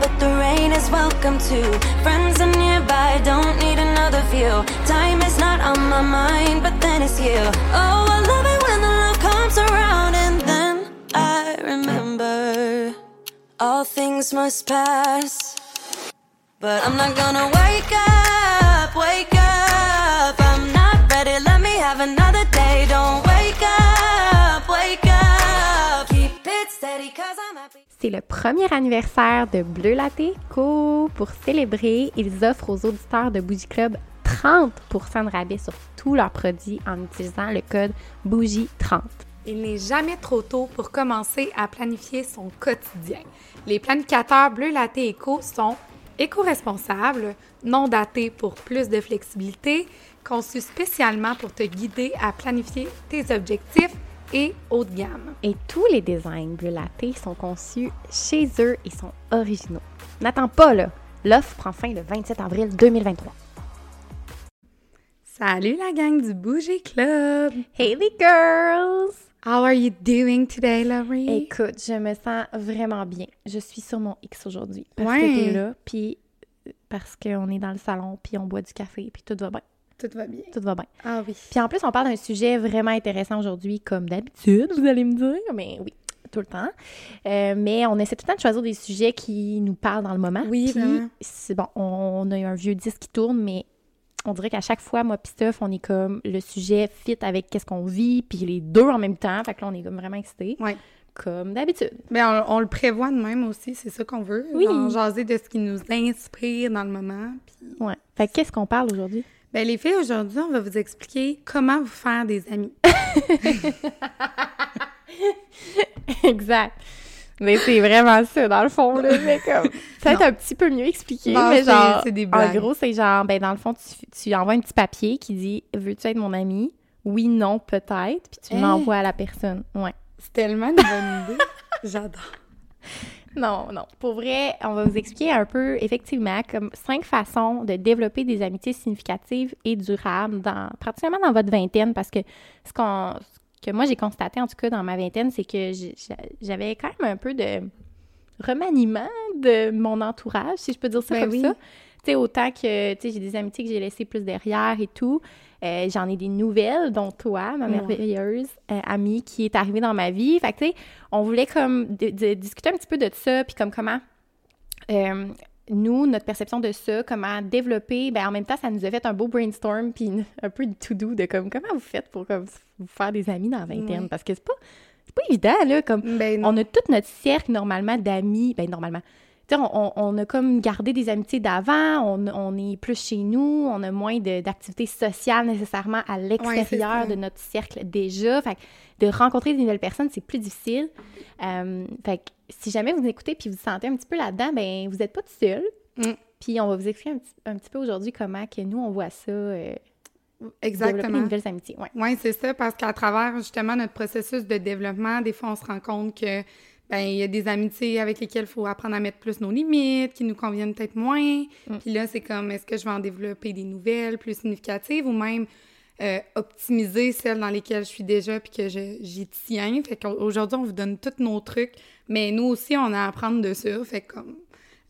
but the rain is welcome too. Friends are nearby, don't need another view. Time is not on my mind, but then it's you. Oh, I love it when the love comes around, and then I remember all things must pass. But I'm not gonna wake up, wake up. I'm not ready, let me have another C'est le premier anniversaire de Bleu Latte Co. Pour célébrer, ils offrent aux auditeurs de Bougie Club 30% de rabais sur tous leurs produits en utilisant le code BOUGIE30. Il n'est jamais trop tôt pour commencer à planifier son quotidien. Les planificateurs Bleu Latte Eco sont éco-responsables, non datés pour plus de flexibilité, conçus spécialement pour te guider à planifier tes objectifs et haut de gamme. Et tous les designs Bleu Latte sont conçus chez eux et sont originaux. N'attends pas, là! L'offre prend fin le 27 avril 2023. Salut la gang du Bougie Club! Hey les girls! How are you doing today, Laurie? Écoute, je me sens vraiment bien. Je suis sur mon X aujourd'hui. Parce Ouais. que t'es là, puis parce qu'on est dans le salon, puis on boit du café, puis tout va bien. Tout va bien. Tout va bien. Ah oui. Puis en plus, on parle d'un sujet vraiment intéressant aujourd'hui, comme d'habitude, vous allez me dire. Mais oui, tout le temps. Euh, mais on essaie tout le temps de choisir des sujets qui nous parlent dans le moment. Oui, c'est bon, on a un vieux disque qui tourne, mais on dirait qu'à chaque fois, moi pis Steph, on est comme le sujet fit avec qu'est-ce qu'on vit, puis les deux en même temps. Fait que là, on est comme vraiment excités. Ouais. Comme d'habitude. Ben, on, on le prévoit de même aussi, c'est ça qu'on veut. Oui. genre jaser de ce qui nous inspire dans le moment. Puis, Ouais. Fait que qu'est-ce qu'on parle aujourd'hui? Ben, les filles, aujourd'hui, on va vous expliquer comment vous faire des amis. exact. Mais c'est vraiment ça, dans le fond, là. Mais comme, ça va être un petit peu mieux expliqué. Non, mais genre, c'est des en blagues. gros, c'est genre, ben, dans le fond, tu, tu envoies un petit papier qui dit Veux-tu être mon ami? Oui, non, peut-être. Puis tu Hein? l'envoies à la personne. Ouais. C'est tellement une bonne idée. J'adore. Non, non. Pour vrai, on va vous expliquer un peu, effectivement, comme cinq façons de développer des amitiés significatives et durables, dans, particulièrement dans votre vingtaine, parce que ce, qu'on, que moi j'ai constaté, en tout cas dans ma vingtaine, c'est que j'avais quand même un peu de remaniement de mon entourage, si je peux dire ça Ben comme oui. ça. Tu sais, autant que, tu sais, j'ai des amitiés que j'ai laissées plus derrière et tout. Euh, j'en ai des nouvelles, dont toi, ma merveilleuse euh, amie qui est arrivée dans ma vie. Fait que, tu sais, on voulait comme de- de discuter un petit peu de ça, puis comme comment euh, nous, notre perception de ça, comment développer, ben en même temps, ça nous a fait un beau brainstorm, puis un peu de to-do de comme comment vous faites pour comme, vous faire des amis dans la vingtaine, parce que c'est pas, c'est pas évident, là, comme Ben, on a tout notre cercle normalement d'amis, ben normalement. On, a comme gardé des amitiés d'avant, on, on est plus chez nous, on a moins d'activités sociales nécessairement à l'extérieur de notre cercle déjà. Fait que de rencontrer des nouvelles personnes, c'est plus difficile. Euh, fait que si jamais vous écoutez puis vous vous sentez un petit peu là-dedans, ben vous n'êtes pas tout seul. Mm. Puis on va vous expliquer un petit, un petit peu aujourd'hui comment que nous, on voit ça, euh, développer des Exactement. nouvelles amitiés. Ouais. Oui, c'est ça, parce qu'à travers justement notre processus de développement, des fois, on se rend compte que ben il y a des amitiés avec lesquelles il faut apprendre à mettre plus nos limites, qui nous conviennent peut-être moins. Puis là, c'est comme, est-ce que je vais en développer des nouvelles plus significatives ou même euh, optimiser celles dans lesquelles je suis déjà puis que j'y tiens? Fait qu'aujourd'hui, on vous donne tous nos trucs, mais nous aussi, on a à apprendre de ça. Fait comme,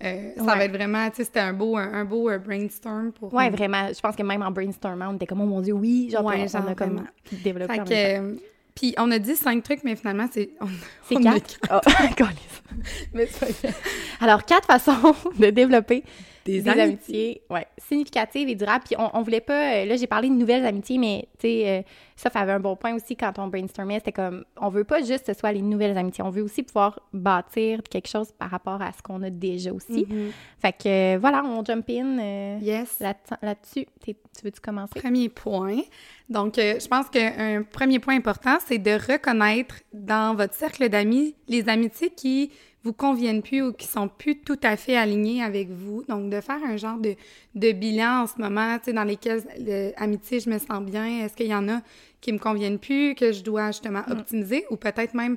euh, ça Ouais. va être vraiment, tu sais, c'était un beau, un, un beau euh, brainstorm pour Ouais, nous. vraiment. Je pense que même en brainstormant, on était comme, oh mon Dieu, oui, genre, Ouais, on, genre, a comme développé Fait que, puis on a dit cinq trucs, mais finalement, c'est... C'est a quatre? Ah, câlisse. Mais c'est pas grave. Alors, quatre façons de développer Des des, amitiés, ouais, significatives et durables. Puis on, on voulait pas... euh, là, j'ai parlé de nouvelles amitiés, mais tu sais, euh, ça, ça avait un bon point aussi quand on brainstormait. C'était comme, on veut pas juste que ce soit les nouvelles amitiés. On veut aussi pouvoir bâtir quelque chose par rapport à ce qu'on a déjà aussi. Mhm. Fait que, euh, voilà, on jump in euh, Yes. là- là-dessus. Tu veux-tu commencer? Premier point. Donc, euh, je pense qu'un premier point important, c'est de reconnaître dans votre cercle d'amis les amitiés qui vous conviennent plus ou qui sont plus tout à fait alignées avec vous. Donc, de faire un genre de, de bilan en ce moment, tu sais, dans lesquels euh, amitiés je me sens bien. Est-ce qu'il y en a qui me conviennent plus, que je dois justement optimiser ou peut-être même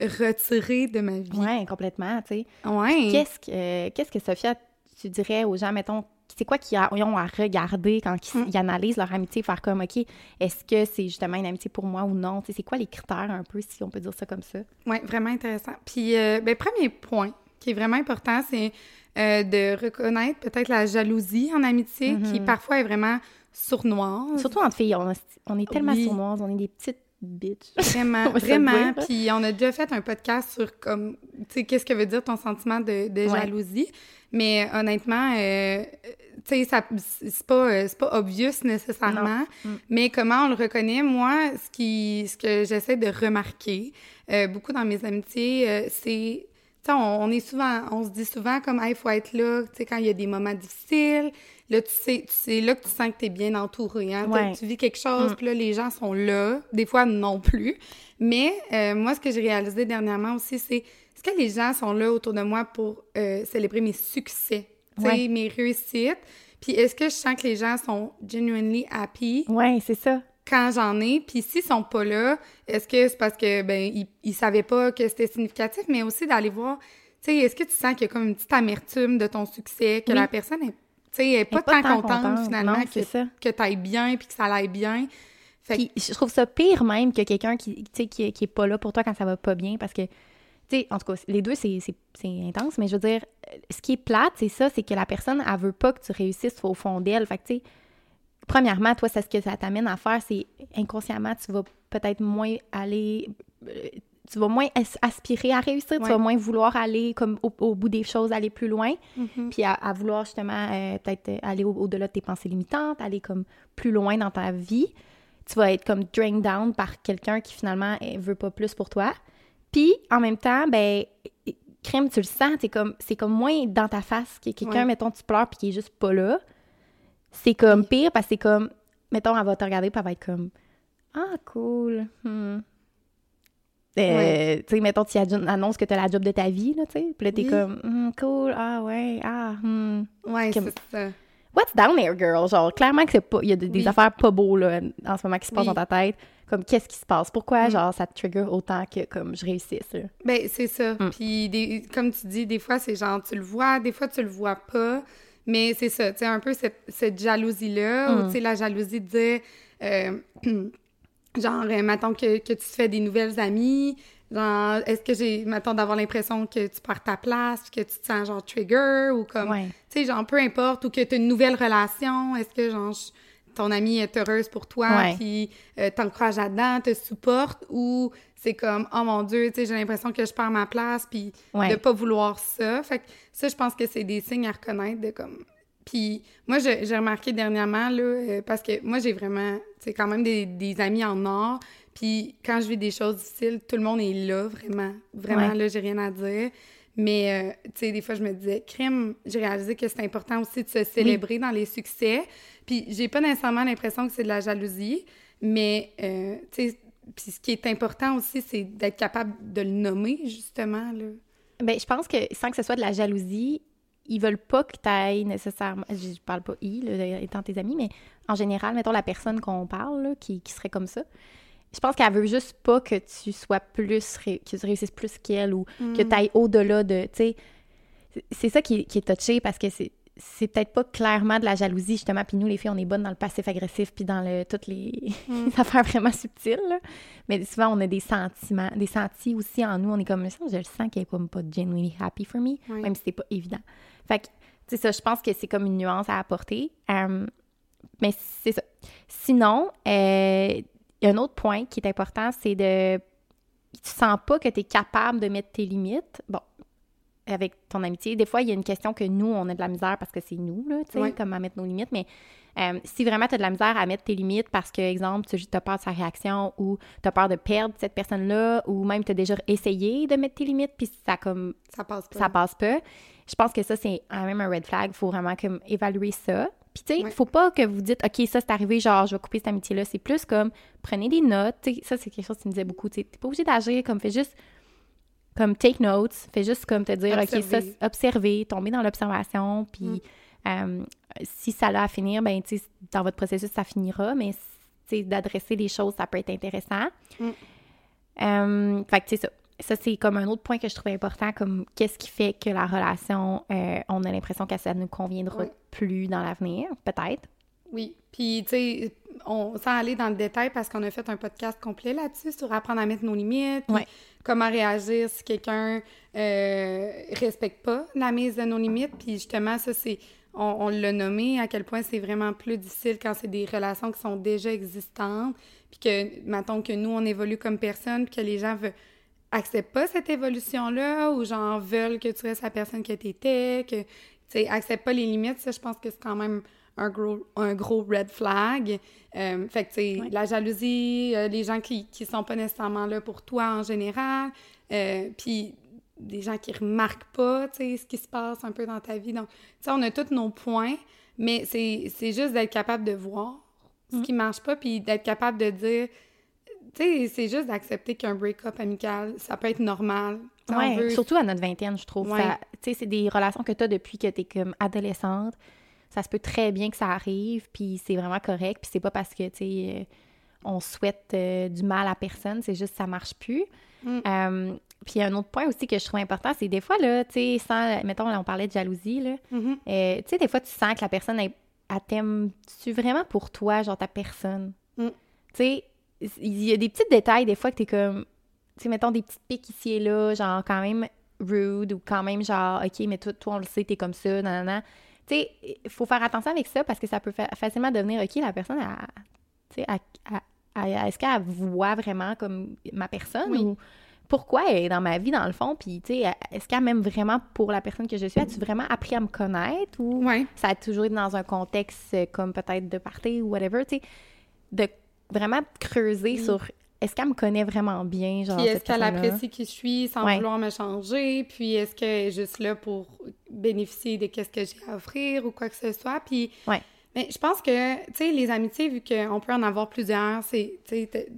retirer de ma vie? Ouais, complètement, tu sais. Ouais. Qu'est-ce que, euh, qu'est-ce que Sophia, tu dirais aux gens, mettons, c'est quoi qu'ils ont à regarder quand ils, Mm. ils analysent leur amitié, faire comme, OK, est-ce que c'est justement une amitié pour moi ou non? C'est quoi les critères un peu, si on peut dire ça comme ça? Oui, vraiment intéressant. Puis, euh, ben, premier point, qui est vraiment important, c'est euh, de reconnaître peut-être la jalousie en amitié, qui Mhm. parfois est vraiment sournoise. Surtout entre filles, on, on est tellement Oui. sournoises, on est des petites bitches. Vraiment, vraiment. Puis on a déjà fait un podcast sur comme, tu sais, qu'est-ce que veut dire ton sentiment de, de Ouais. jalousie. Mais honnêtement, euh, tu sais, c'est pas, euh, c'est pas obvious nécessairement. Mm. Mais comment on le reconnaît, moi, ce qui, ce que j'essaie de remarquer euh, beaucoup dans mes amitiés, euh, c'est, on, on est souvent, on se dit souvent comme, il faut être là, tu sais, quand il y a des moments difficiles. Là, tu sais, c'est là que tu sens que tu es bien entouré. Hein? Ouais. Tu vis quelque chose, Mm. puis là, les gens sont là. Des fois, non plus. Mais euh, moi, ce que j'ai réalisé dernièrement aussi, c'est est-ce que les gens sont là autour de moi pour euh, célébrer mes succès, tu sais, Ouais. mes réussites? Puis est-ce que je sens que les gens sont genuinely happy? Ouais, c'est ça. Quand j'en ai? Puis s'ils sont pas là, est-ce que c'est parce que, ben, ils, ils savaient pas que c'était significatif, mais aussi d'aller voir, tu sais, est-ce que tu sens qu'il y a comme une petite amertume de ton succès, que Oui. la personne est, tu sais, est pas, est tant contente, finalement Non, que, ça. que t'ailles bien puis que ça aille bien? Fait Puis je trouve ça pire même que quelqu'un qui, tu sais, qui, qui est pas là pour toi quand ça va pas bien parce que, tu sais, en tout cas, les deux, c'est intense, mais je veux dire, ce qui est plate, c'est ça, c'est que la personne, elle veut pas que tu réussisses au fond d'elle. Fait que, tu sais, premièrement, toi, c'est ce que ça t'amène à faire, c'est inconsciemment, tu vas peut-être moins aller. euh, tu vas moins as- aspirer à réussir, tu vas moins vouloir aller comme au, au bout des choses, aller plus loin, Mhm. puis à, à vouloir justement euh, peut-être euh, aller au- au-delà de tes pensées limitantes, aller comme plus loin dans ta vie. Tu vas être comme drained down par quelqu'un qui finalement veut pas plus pour toi. Puis en même temps, ben crème, tu le sens, c'est comme c'est comme moins dans ta face que quelqu'un, Ouais. mettons, tu pleures puis qui est juste pas là. C'est comme pire parce que c'est comme, mettons, elle va te regarder puis elle va être comme, ah cool. hmm. Euh, Ouais. Tu sais, mettons, tu annonces que tu as la job de ta vie, là, tu sais. Puis là, t'es Oui. comme, Hmm, cool, ah ouais, ah, hmm. Ouais, c'est ça. What's down there, girl? Genre, clairement que c'est pas. Il y a des, Oui. affaires pas beaux, là, en ce moment qui se passent dans ta tête. Comme, qu'est-ce qui se passe? Pourquoi, Mm. genre, ça te trigger autant que, comme, je réussisse, là? Ben, c'est ça. Mm. Puis, des- comme tu dis, des fois, c'est genre, tu le vois, des fois, tu le vois pas. Mais c'est ça, tu sais, un peu cette, cette jalousie-là, Mm. ou tu sais, la jalousie de dire, euh, genre, euh, mettons que, que tu te fais des nouvelles amies, genre, est-ce que j'ai, mettons, d'avoir l'impression que tu perds ta place, que tu te sens, genre, trigger, ou comme, Ouais. tu sais, genre, peu importe, ou que tu as une nouvelle relation, est-ce que, genre, je- ton amie est heureuse pour toi, Ouais. puis euh, t'encourage là-dedans, te supporte, ou c'est comme, oh mon Dieu, tu sais, j'ai l'impression que je perds ma place, puis Ouais. de pas vouloir ça. Fait que ça, je pense que c'est des signes à reconnaître de comme... Puis moi, j'ai remarqué dernièrement, là, euh, parce que moi, j'ai vraiment, tu sais, quand même des, des amis en or, puis quand je vis des choses difficiles, tout le monde est là, vraiment. Vraiment, Ouais. là, j'ai rien à dire. Mais, euh, tu sais, des fois, je me disais, crime, j'ai réalisé que c'est important aussi de se célébrer dans les succès. Puis, j'ai pas nécessairement l'impression que c'est de la jalousie, mais, euh, tu sais, puis ce qui est important aussi, c'est d'être capable de le nommer, justement, là. Ben, je pense que sans que ce soit de la jalousie, ils veulent pas que tu ailles nécessairement. Je parle pas ils, étant tes amis, mais en général, mettons la personne qu'on parle, là, qui, qui serait comme ça. Je pense qu'elle veut juste pas que tu sois plus, ré- que tu réussisses plus qu'elle ou que tu ailles au-delà de. Tu sais, c'est- ça qui, qui est touché parce que c'est. C'est peut-être pas clairement de la jalousie, justement. Puis nous, les filles, on est bonnes dans le passif agressif puis dans le, toutes les, les affaires vraiment subtiles. là. Mais souvent, on a des sentiments, des sentis aussi en nous. On est comme ça, je le sens qu'elle est comme pas genuinely happy for me, Oui. même si c'est pas évident. Fait que, c'est ça, je pense que c'est comme une nuance à apporter. Euh, mais c'est ça. Sinon, euh, un autre point qui est important, c'est de. Tu sens pas que tu es capable de mettre tes limites. Bon, avec ton amitié. Des fois, il y a une question que nous, on a de la misère parce que c'est nous, là, tu sais, Ouais. comme à mettre nos limites. Mais euh, si vraiment tu as de la misère à mettre tes limites parce que, exemple, tu as peur de sa réaction ou tu as peur de perdre cette personne-là ou même tu as déjà essayé de mettre tes limites puis ça comme Ça passe pas. ça passe pas. Je pense que ça, c'est quand même un red flag. Il faut vraiment comme évaluer ça. Puis, tu sais, il Ouais. faut pas que vous dites, OK, ça, c'est arrivé, genre, je vais couper cette amitié-là. C'est plus comme, prenez des notes. Ça, c'est quelque chose qui me disait beaucoup. Tu t'es pas obligé d'agir comme, fais juste, comme, take notes. Fais juste comme te dire, OK, ça, Observer. tomber dans l'observation. Puis, euh, si ça a à finir, ben, tu sais, dans votre processus, ça finira. Mais, tu sais, d'adresser les choses, ça peut être intéressant. Mm. Euh, fait que, tu sais, ça. Ça, c'est comme un autre point que je trouvais important, comme qu'est-ce qui fait que la relation, euh, on a l'impression que ça ne conviendra Ouais. plus dans l'avenir, peut-être. Oui. Puis, tu sais, on, sans aller dans le détail, parce qu'on a fait un podcast complet là-dessus sur apprendre à mettre nos limites, Ouais. comment réagir si quelqu'un euh, respecte pas la mise de nos limites. Puis justement, ça, c'est, on, on l'a nommé, à quel point c'est vraiment plus difficile quand c'est des relations qui sont déjà existantes, puis que, mettons que nous, on évolue comme personne, puis que les gens veulent acceptent pas cette évolution-là, ou genre veulent que tu restes la personne que tu étais, que, tu sais, acceptent pas les limites, ça, je pense que c'est quand même un gros, un gros red flag. Euh, fait que, tu sais, la jalousie, euh, les gens qui, qui sont pas nécessairement là pour toi en général, euh, puis des gens qui remarquent pas, tu sais, ce qui se passe un peu dans ta vie. Donc, tu sais, on a tous nos points, mais c'est juste d'être capable de voir ce qui marche pas, puis d'être capable de dire, tu sais, c'est juste d'accepter qu'un break-up amical, ça peut être normal. Ouais, veut- surtout à notre vingtaine, je trouve. Ouais. Tu sais, c'est des relations que tu as depuis que tu es comme adolescente. Ça se peut très bien que ça arrive, puis c'est vraiment correct. Puis c'est pas parce que, tu sais, euh, on souhaite euh, du mal à personne, c'est juste que ça marche plus. Mm. Euh, puis un autre point aussi que je trouve important, c'est des fois, là, tu sais, sans, mettons, là, on parlait de jalousie, là, Mhm. euh, tu sais, des fois, tu sens que la personne, elle, elle t'aime-tu vraiment pour toi, genre ta personne? Mm. Tu sais, il y a des petits détails, des fois, que t'es comme, tu sais, mettons des petites piques ici et là, genre quand même rude ou quand même genre, OK, mais toi, toi on le sait, t'es comme ça, nanana. Tu sais, il faut faire attention avec ça parce que ça peut fa- facilement devenir, OK, la personne, tu sais, est-ce qu'elle voit vraiment comme ma personne Oui. ou pourquoi elle est dans ma vie, dans le fond? Puis, tu sais, est-ce qu'elle m'aime vraiment pour la personne que je suis? As-tu vraiment appris à me connaître ou Ouais. ça a toujours été dans un contexte comme peut-être de party ou whatever, tu sais, de vraiment creuser sur est-ce qu'elle me connaît vraiment bien, genre Puis est-ce qu'elle apprécie qui je suis sans Ouais. vouloir me changer? Puis est-ce qu'elle est juste là pour bénéficier de qu'est-ce que j'ai à offrir ou quoi que ce soit? Puis Ouais. mais je pense que, tu sais, les amitiés, vu qu'on peut en avoir plusieurs, c'est, tu sais,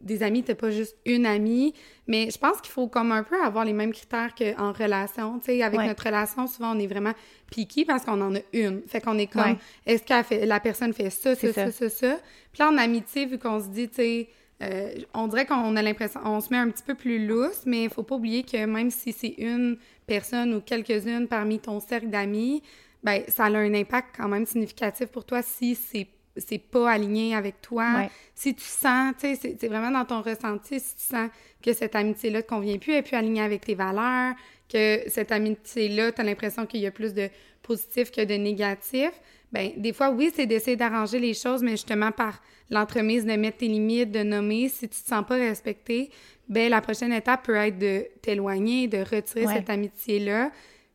des amis, t'as pas juste une amie, mais je pense qu'il faut comme un peu avoir les mêmes critères qu'en relation. Tu sais, avec Ouais. notre relation, souvent, on est vraiment piqué parce qu'on en a une. Fait qu'on est comme, Ouais. est-ce que la personne fait ça, ça, ça, ça. ça? Puis là, en amitié, vu qu'on se dit, tu sais, euh, on dirait qu'on a l'impression, on se met un petit peu plus lousse, mais il faut pas oublier que même si c'est une personne ou quelques-unes parmi ton cercle d'amis, ben ça a un impact quand même significatif pour toi si c'est c'est pas aligné avec toi. Ouais. Si tu sens, tu sais, c'est c'est vraiment dans ton ressenti, si tu sens que cette amitié-là te convient plus, elle est plus alignée avec tes valeurs, que cette amitié-là, tu as l'impression qu'il y a plus de positif que de négatif, ben des fois, oui, c'est d'essayer d'arranger les choses, mais justement par l'entremise de mettre tes limites, de nommer, si tu te sens pas respecté, ben la prochaine étape peut être de t'éloigner, de retirer Ouais. cette amitié-là.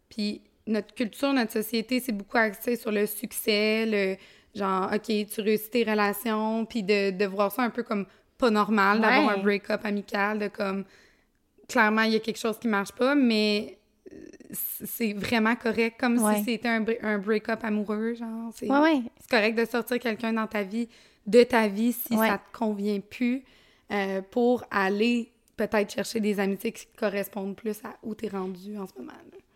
Puis notre culture, notre société, c'est beaucoup axé sur le succès, le genre, OK, tu réussis tes relations, puis de, de voir ça un peu comme pas normal, d'avoir Ouais. un break-up amical, de comme, clairement, il y a quelque chose qui marche pas, mais c'est vraiment correct, comme Ouais. si c'était un, un break-up amoureux, genre. C'est Ouais, ouais. c'est correct de sortir quelqu'un dans ta vie, de ta vie, si ça te convient plus, euh, pour aller peut-être chercher des amitiés qui correspondent plus à où t'es rendu en ce moment.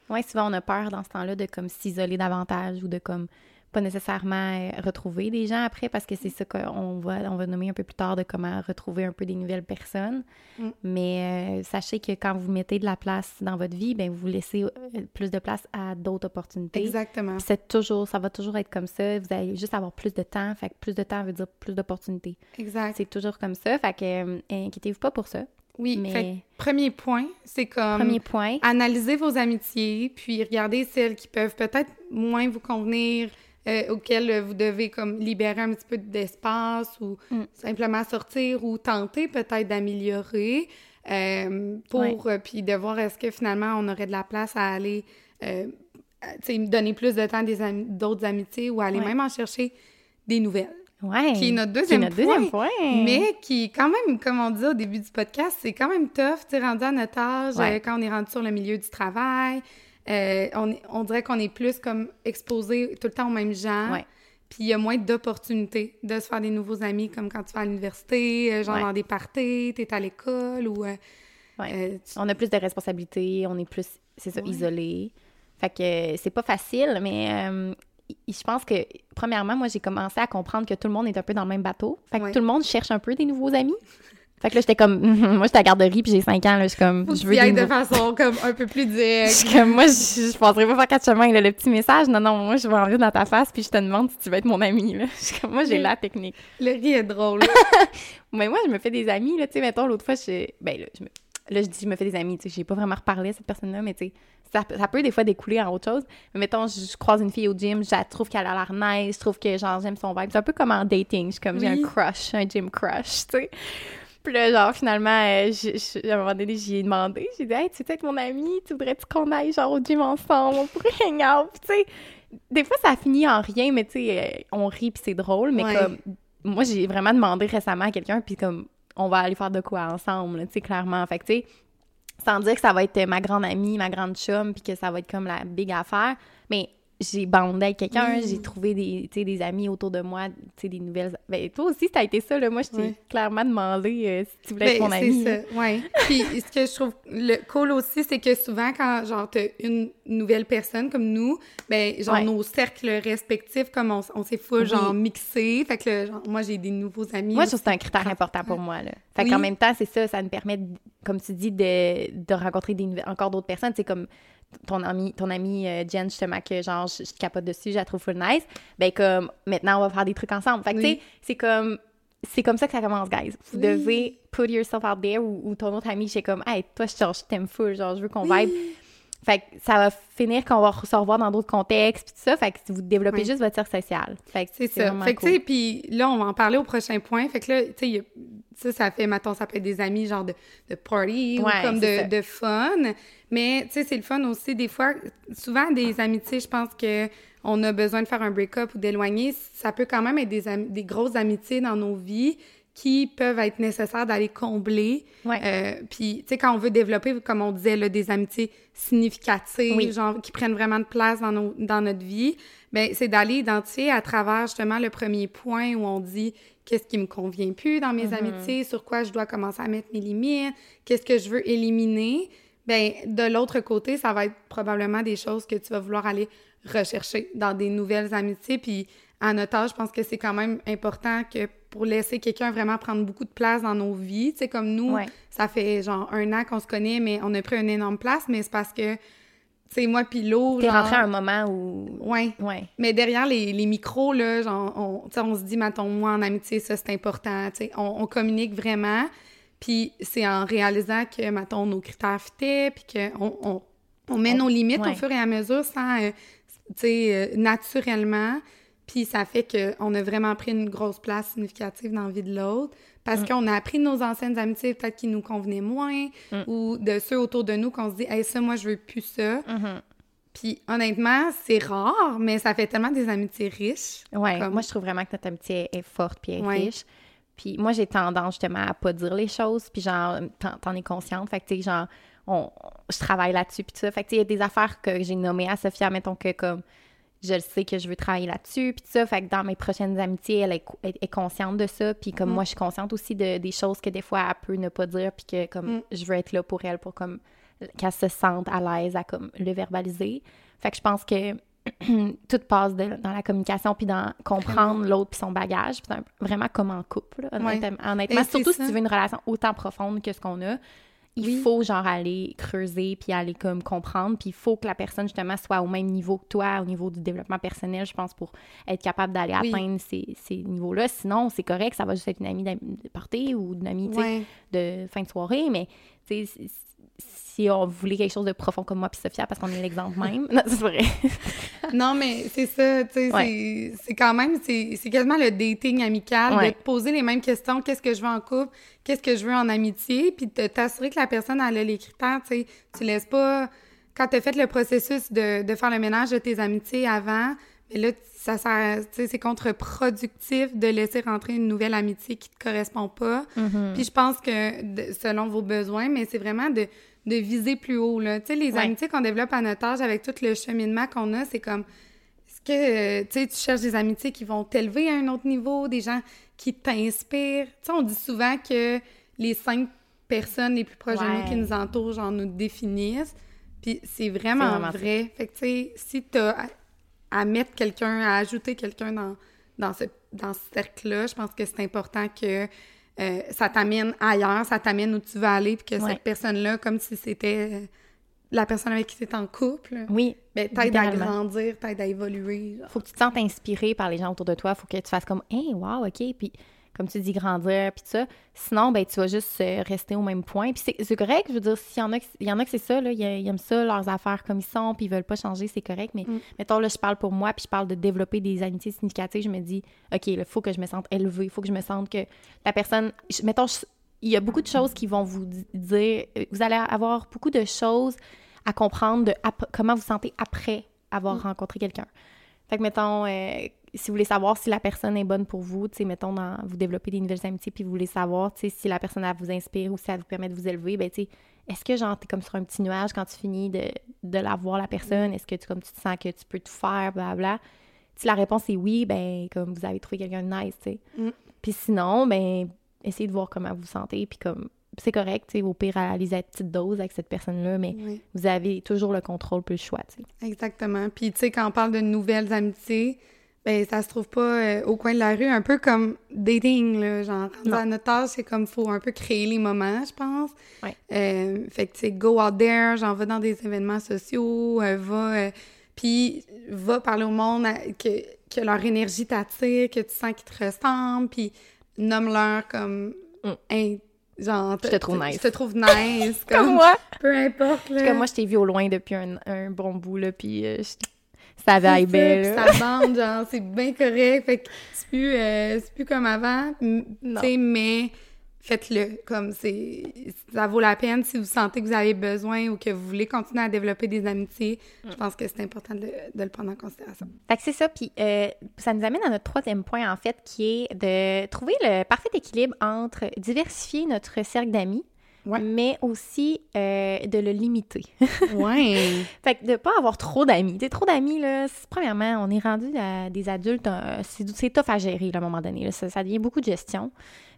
Ouais, souvent on a peur dans ce temps-là de comme s'isoler davantage ou de comme pas nécessairement euh, retrouver des gens après parce que c'est ça qu'on va on va nommer un peu plus tard de comment retrouver un peu des nouvelles personnes. Mm. Mais euh, sachez que quand vous mettez de la place dans votre vie, ben vous laissez euh, plus de place à d'autres opportunités. Exactement. C'est toujours, ça va toujours être comme ça. Vous allez juste avoir plus de temps. Fait que plus de temps veut dire plus d'opportunités. Exact. C'est toujours comme ça. Fait que euh, inquiétez-vous pas pour ça. Oui, mais- fait premier point, c'est comme Premier point. analyser vos amitiés, puis regarder celles qui peuvent peut-être moins vous convenir, euh, auxquelles euh, vous devez comme libérer un petit peu d'espace ou Mm. simplement sortir ou tenter peut-être d'améliorer euh, pour Ouais. euh, puis de voir est-ce que finalement on aurait de la place à aller euh, donner plus de temps à ami- d'autres amitiés ou aller Ouais. même en chercher des nouvelles. Ouais. Qui est notre est deuxième point. Mais qui, quand même, comme on dit au début du podcast, c'est quand même tough, tu sais, rendu à notre âge, Ouais. euh, quand on est rendu sur le milieu du travail. Euh, on, on dirait qu'on est plus comme exposé tout le temps aux mêmes gens. Ouais. Puis il y a moins d'opportunités de se faire des nouveaux amis, comme quand tu vas à l'université, euh, genre Ouais. dans des parties, t'es à l'école ou... euh, Ouais. tu- On a plus de responsabilités, on est plus, c'est ça, isolé. Fait que c'est pas facile, mais euh, je pense que, premièrement, moi, j'ai commencé à comprendre que tout le monde est un peu dans le même bateau. Fait que tout le monde cherche un peu des nouveaux amis. Fait que là, j'étais comme, moi, j'étais à la garderie, puis j'ai 5 ans, là, je suis comme, Faut je veux des de façon comme un peu plus Je directe. suis comme, moi, je, je penserais pas faire quatre chemins, là, le petit message. Non, non, moi, je vais en rire dans ta face, puis je te demande si tu veux être mon ami, là. Je suis comme, moi, j'ai la technique. Le riz est drôle. Mais moi, je me fais des amis, là, tu sais, mettons, l'autre fois, je, ben, là, je me, là, je dis, je me fais des amis, tu sais, j'ai pas vraiment reparlé à cette personne-là, mais tu sais, ça, peut- ça peut des fois découler en autre chose. Mais mettons, je, je croise une fille au gym, je trouve qu'elle a l'air nice, je trouve que, genre, j'aime son vibe. C'est un peu comme en dating, je suis comme, j'ai un crush, un gym crush, tu sais. Puis là, genre, finalement, euh, je, je- à un moment donné, j'y ai demandé. J'ai dit, hey, tu veux être mon ami? Tu voudrais-tu qu'on aille, genre, au gym ensemble? On pourrait hang out. Tu sais, des fois, ça finit en rien, mais tu sais, euh, on rit puis c'est drôle. Mais Ouais. comme, moi, j'ai vraiment demandé récemment à quelqu'un, puis comme, on va aller faire de quoi ensemble, tu sais, clairement. Fait que, tu sais, sans dire que ça va être ma grande amie, ma grande chum, puis que ça va être comme la big affaire, mais j'ai bandé avec quelqu'un, Oui. j'ai trouvé des, des amis autour de moi, des nouvelles... Ben, toi aussi, ça a été ça, là. Moi, je t'ai clairement demandé euh, si tu voulais être Ben, mon ami. C'est ça, ouais. Puis ce que je trouve le cool aussi, c'est que souvent quand genre t'as une nouvelle personne comme nous, ben genre Ouais. nos cercles respectifs comme on, on s'est full Oui. genre mixés, fait que genre, moi j'ai des nouveaux amis. Moi, je trouve que c'est un critère important pour moi. Là. Fait Oui. qu'en même temps, c'est ça, ça me permet, comme tu dis, de, de rencontrer des, encore d'autres personnes. C'est comme ton ami, ton ami euh, Jen, justement, que genre, je, je capote dessus, je la trouve full nice. Ben, comme, maintenant, on va faire des trucs ensemble. Fait que, tu Oui. sais, c'est comme, c'est comme ça que ça commence, guys. Vous Oui. devez put yourself out there ou, ou ton autre ami, j'ai comme, hey, toi, je, genre, je t'aime full, genre, je veux qu'on vibe. Fait que ça va finir qu'on va se revoir dans d'autres contextes, puis tout ça. Fait que vous développez Oui. juste votre cercle social. Fait que C'est ça. Fait que, cool. tu sais, puis là, on va en parler au prochain point. Fait que là, tu sais, ça, ça fait, mettons, ça peut être des amis, genre de, de party Ouais, ou comme de, de fun. Mais, tu sais, c'est le fun aussi. Des fois, souvent, des amitiés, je pense que on a besoin de faire un break-up ou d'éloigner. Ça peut quand même être des, des grosses amitiés dans nos vies qui peuvent être nécessaires d'aller combler. Ouais. Euh, puis, tu sais, quand on veut développer, comme on disait, là, des amitiés significatives, Oui. genre qui prennent vraiment de place dans, nos, dans notre vie, ben c'est d'aller identifier à travers justement le premier point où on dit qu'est-ce qui me convient plus dans mes amitiés, sur quoi je dois commencer à mettre mes limites, qu'est-ce que je veux éliminer. Ben de l'autre côté, ça va être probablement des choses que tu vas vouloir aller rechercher dans des nouvelles amitiés. Puis à notre âge, je pense que c'est quand même important que pour laisser quelqu'un vraiment prendre beaucoup de place dans nos vies, tu sais, comme nous, Ouais. ça fait genre un an qu'on se connaît, mais on a pris une énorme place, mais c'est parce que, tu sais, moi puis l'eau, T'es genre... rentré à un moment où. Ouais. Ouais. Mais derrière les, les micros, là, genre, on, on se dit, mettons, moi, en amitié, ça, c'est important, tu sais, on, on communique vraiment, puis c'est en réalisant que, mettons, nos critères fitaient, puis qu'on on, on met On- nos limites ouais. au fur et à mesure sans, euh, tu sais, euh, naturellement, puis ça fait qu'on a vraiment pris une grosse place significative dans la vie de l'autre, parce Mm. qu'on a appris de nos anciennes amitiés, peut-être qui nous convenaient moins, Mm. ou de ceux autour de nous qu'on se dit, hey, ça, moi, je veux plus ça. Mhm. Puis honnêtement, c'est rare, mais ça fait tellement des amitiés riches. Ouais, Comme- moi je trouve vraiment que notre amitié est forte puis est Ouais. riche. Puis moi j'ai tendance justement à pas dire les choses, puis genre t'en, t'en es consciente, fait que tu sais genre on, je travaille là-dessus puis tout ça. Fait que tu sais il y a des affaires que j'ai nommées à Sophia mettons que comme je sais que je veux travailler là-dessus puis tout ça, fait que dans mes prochaines amitiés, elle est, co- est- est consciente de ça, puis comme Mm. moi je suis consciente aussi de des choses que des fois elle peut ne pas dire puis que comme Mm. je veux être là pour elle pour comme qu'elle se sente à l'aise à comme le verbaliser. Fait que je pense que tout passe de- dans la communication puis dans comprendre l'autre puis son bagage puis vraiment comme en couple là, Ouais. honnêtement, surtout si tu veux une relation autant profonde que ce qu'on a il Oui. faut genre aller creuser puis aller comme comprendre puis il faut que la personne justement soit au même niveau que toi au niveau du développement personnel je pense pour être capable d'aller Oui. atteindre ces, ces niveaux là sinon c'est correct ça va juste être une amie de party ou une amie Ouais. de fin de soirée, mais tu sais, si- on voulait quelque chose de profond comme moi puis Sophia, parce qu'on est l'exemple même. Non, c'est vrai. Non, mais c'est ça, tu sais, Ouais. c'est- c'est quand même, c'est c'est quasiment le dating amical, Ouais. de te poser les mêmes questions, qu'est-ce que je veux en couple, qu'est-ce que je veux en amitié, puis de t'assurer que la personne, elle a les critères, tu sais, tu laisses pas, quand tu as fait le processus de, de faire le ménage de tes amitiés avant, mais là, ça sais, c'est contre-productif de laisser rentrer une nouvelle amitié qui te correspond pas. Mm-hmm. Puis je pense que de- selon vos besoins, mais c'est vraiment de, de viser plus haut, là. Tu sais, les Ouais. amitiés qu'on développe à notre âge avec tout le cheminement qu'on a, c'est comme, est-ce que, tu cherches des amitiés qui vont t'élever à un autre niveau, des gens qui t'inspirent? Tu sais, on dit souvent que les cinq personnes les plus proches de nous qui nous entourent, genre, nous définissent. Puis c'est vraiment, vraiment ça. vrai. Fait que, tu sais, si t'as à, mettre quelqu'un, à ajouter quelqu'un dans, dans ce, dans ce cercle-là, je pense que c'est important que euh, ça t'amène ailleurs, ça t'amène où tu veux aller, puis que Ouais. cette personne-là, comme si c'était euh, la personne avec qui tu en couple, Oui. ben, t'aide à grandir, t'aide à évoluer. genre. Faut que tu te sentes inspiré par les gens autour de toi. Faut que tu fasses comme, hey, wow, OK. Puis, comme tu dis, grandir, puis ça. Sinon, ben, tu vas juste euh, rester au même point. Puis, c'est- correct. Je veux dire, s'il y en a, qui- il y en a que c'est ça, là, ils, ils aiment ça, leurs affaires comme ils sont, puis ils veulent pas changer, c'est correct. Mais, Mm. mettons, là, je parle pour moi, puis je parle de développer des amitiés significatives. Je me dis, OK, il faut que je me sente élevée. Il faut que je me sente que la personne. je- mettons, je- il y a beaucoup de choses qui vont vous di- dire. euh, Vous allez avoir beaucoup de choses à comprendre de comment vous sentez après avoir rencontré quelqu'un. Fait que, mettons, euh, si vous voulez savoir si la personne est bonne pour vous, tu sais, mettons, dans, vous développez des nouvelles amitiés, puis vous voulez savoir, tu sais, si la personne, elle vous inspire ou si elle vous permet de vous élever, ben, tu sais, est-ce que, genre, t'es comme sur un petit nuage quand tu finis de, de la voir, la personne? Est-ce que tu, comme, tu te sens que tu peux tout faire, blablabla? Si la réponse est oui, ben, comme vous avez trouvé quelqu'un de nice, tu sais. Mm. Puis sinon, ben, essayez de voir comment vous vous sentez, puis comme, c'est correct, tu sais, au pire, allez à petite dose avec cette personne-là, mais Oui. vous avez toujours le contrôle plus le choix, tu sais. Exactement. Puis, tu sais, quand on parle de nouvelles amitiés, ben ça se trouve pas euh, au coin de la rue, un peu comme dating, là, genre, à notre âge, c'est comme, faut un peu créer les moments, je pense. Ouais. Euh, fait que, tu sais, go out there, genre, va dans des événements sociaux, euh, va, euh, puis va parler au monde, à- que, que leur énergie t'attire, que tu sens qu'ils te ressemblent, puis nomme-leur comme, Mm. Hey, genre, Je te trouve nice. Je te trouve nice, comme, Comme moi! peu importe, là. Comme moi, je t'ai vu au loin depuis un, un bon bout, là, puis ça C'est vibe, ça, bande, genre, c'est bien correct. Fait que c'est plus, euh, plus comme avant. Tu mais faites-le. Comme c'est. Ça vaut la peine si vous sentez que vous avez besoin ou que vous voulez continuer à développer des amitiés. Mm. Je pense que c'est important de, de le prendre en considération. Fait que c'est ça, puis euh, ça nous amène à notre troisième point, en fait, qui est de trouver le parfait équilibre entre diversifier notre cercle d'amis, Ouais. mais aussi euh, de le limiter. Ouais. fait que de pas avoir trop d'amis. Tu trop d'amis, là, premièrement, on est rendu à des adultes, euh, c'est tough à gérer, là, à un moment donné. là. Ça, ça devient beaucoup de gestion.